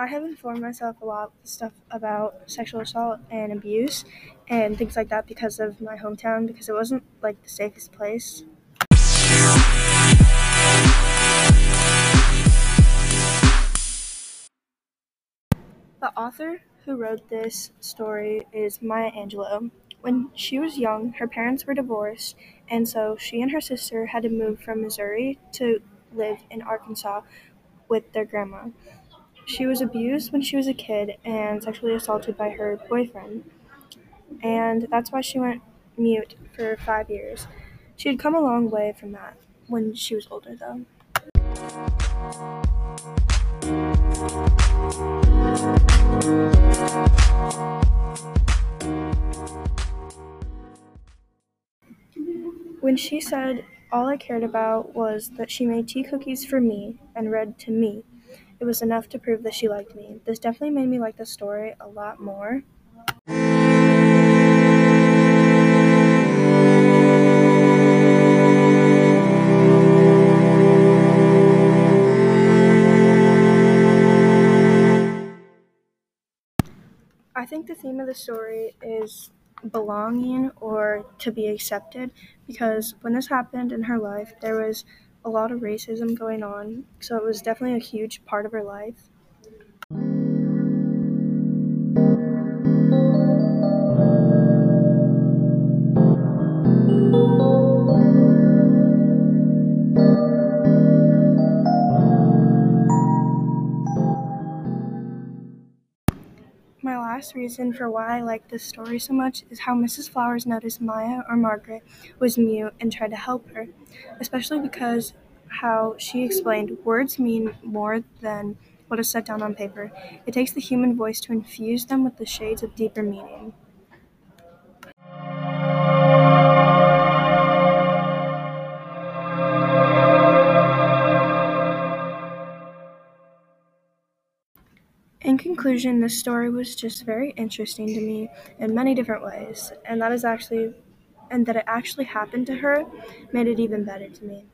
I have informed myself a lot of stuff about sexual assault and abuse and things like that because of my hometown because it wasn't like the safest place. The author who wrote this story is Maya Angelou. When she was young, her parents were divorced, and so she and her sister had to move from Missouri to live in Arkansas with their grandma. She was abused when she was a kid and sexually assaulted by her boyfriend, and that's why she went mute for five years. She had come a long way from that when she was older, though. When she said all I cared about was that she made tea cookies for me and read to me, it was enough to prove that she liked me. This definitely made me like the story a lot more. I think the theme of the story is belonging or to be accepted because when this happened in her life, there was a lot of racism going on, so it was definitely a huge part of her life. Last reason for why I like this story so much is how Mrs. Flowers noticed Maya or Margaret was mute and tried to help her, especially because how she explained words mean more than what is set down on paper. It takes the human voice to infuse them with the shades of deeper meaning. In conclusion, this story was just very interesting to me in many different ways, and that is actually and that it actually happened to her made it even better to me.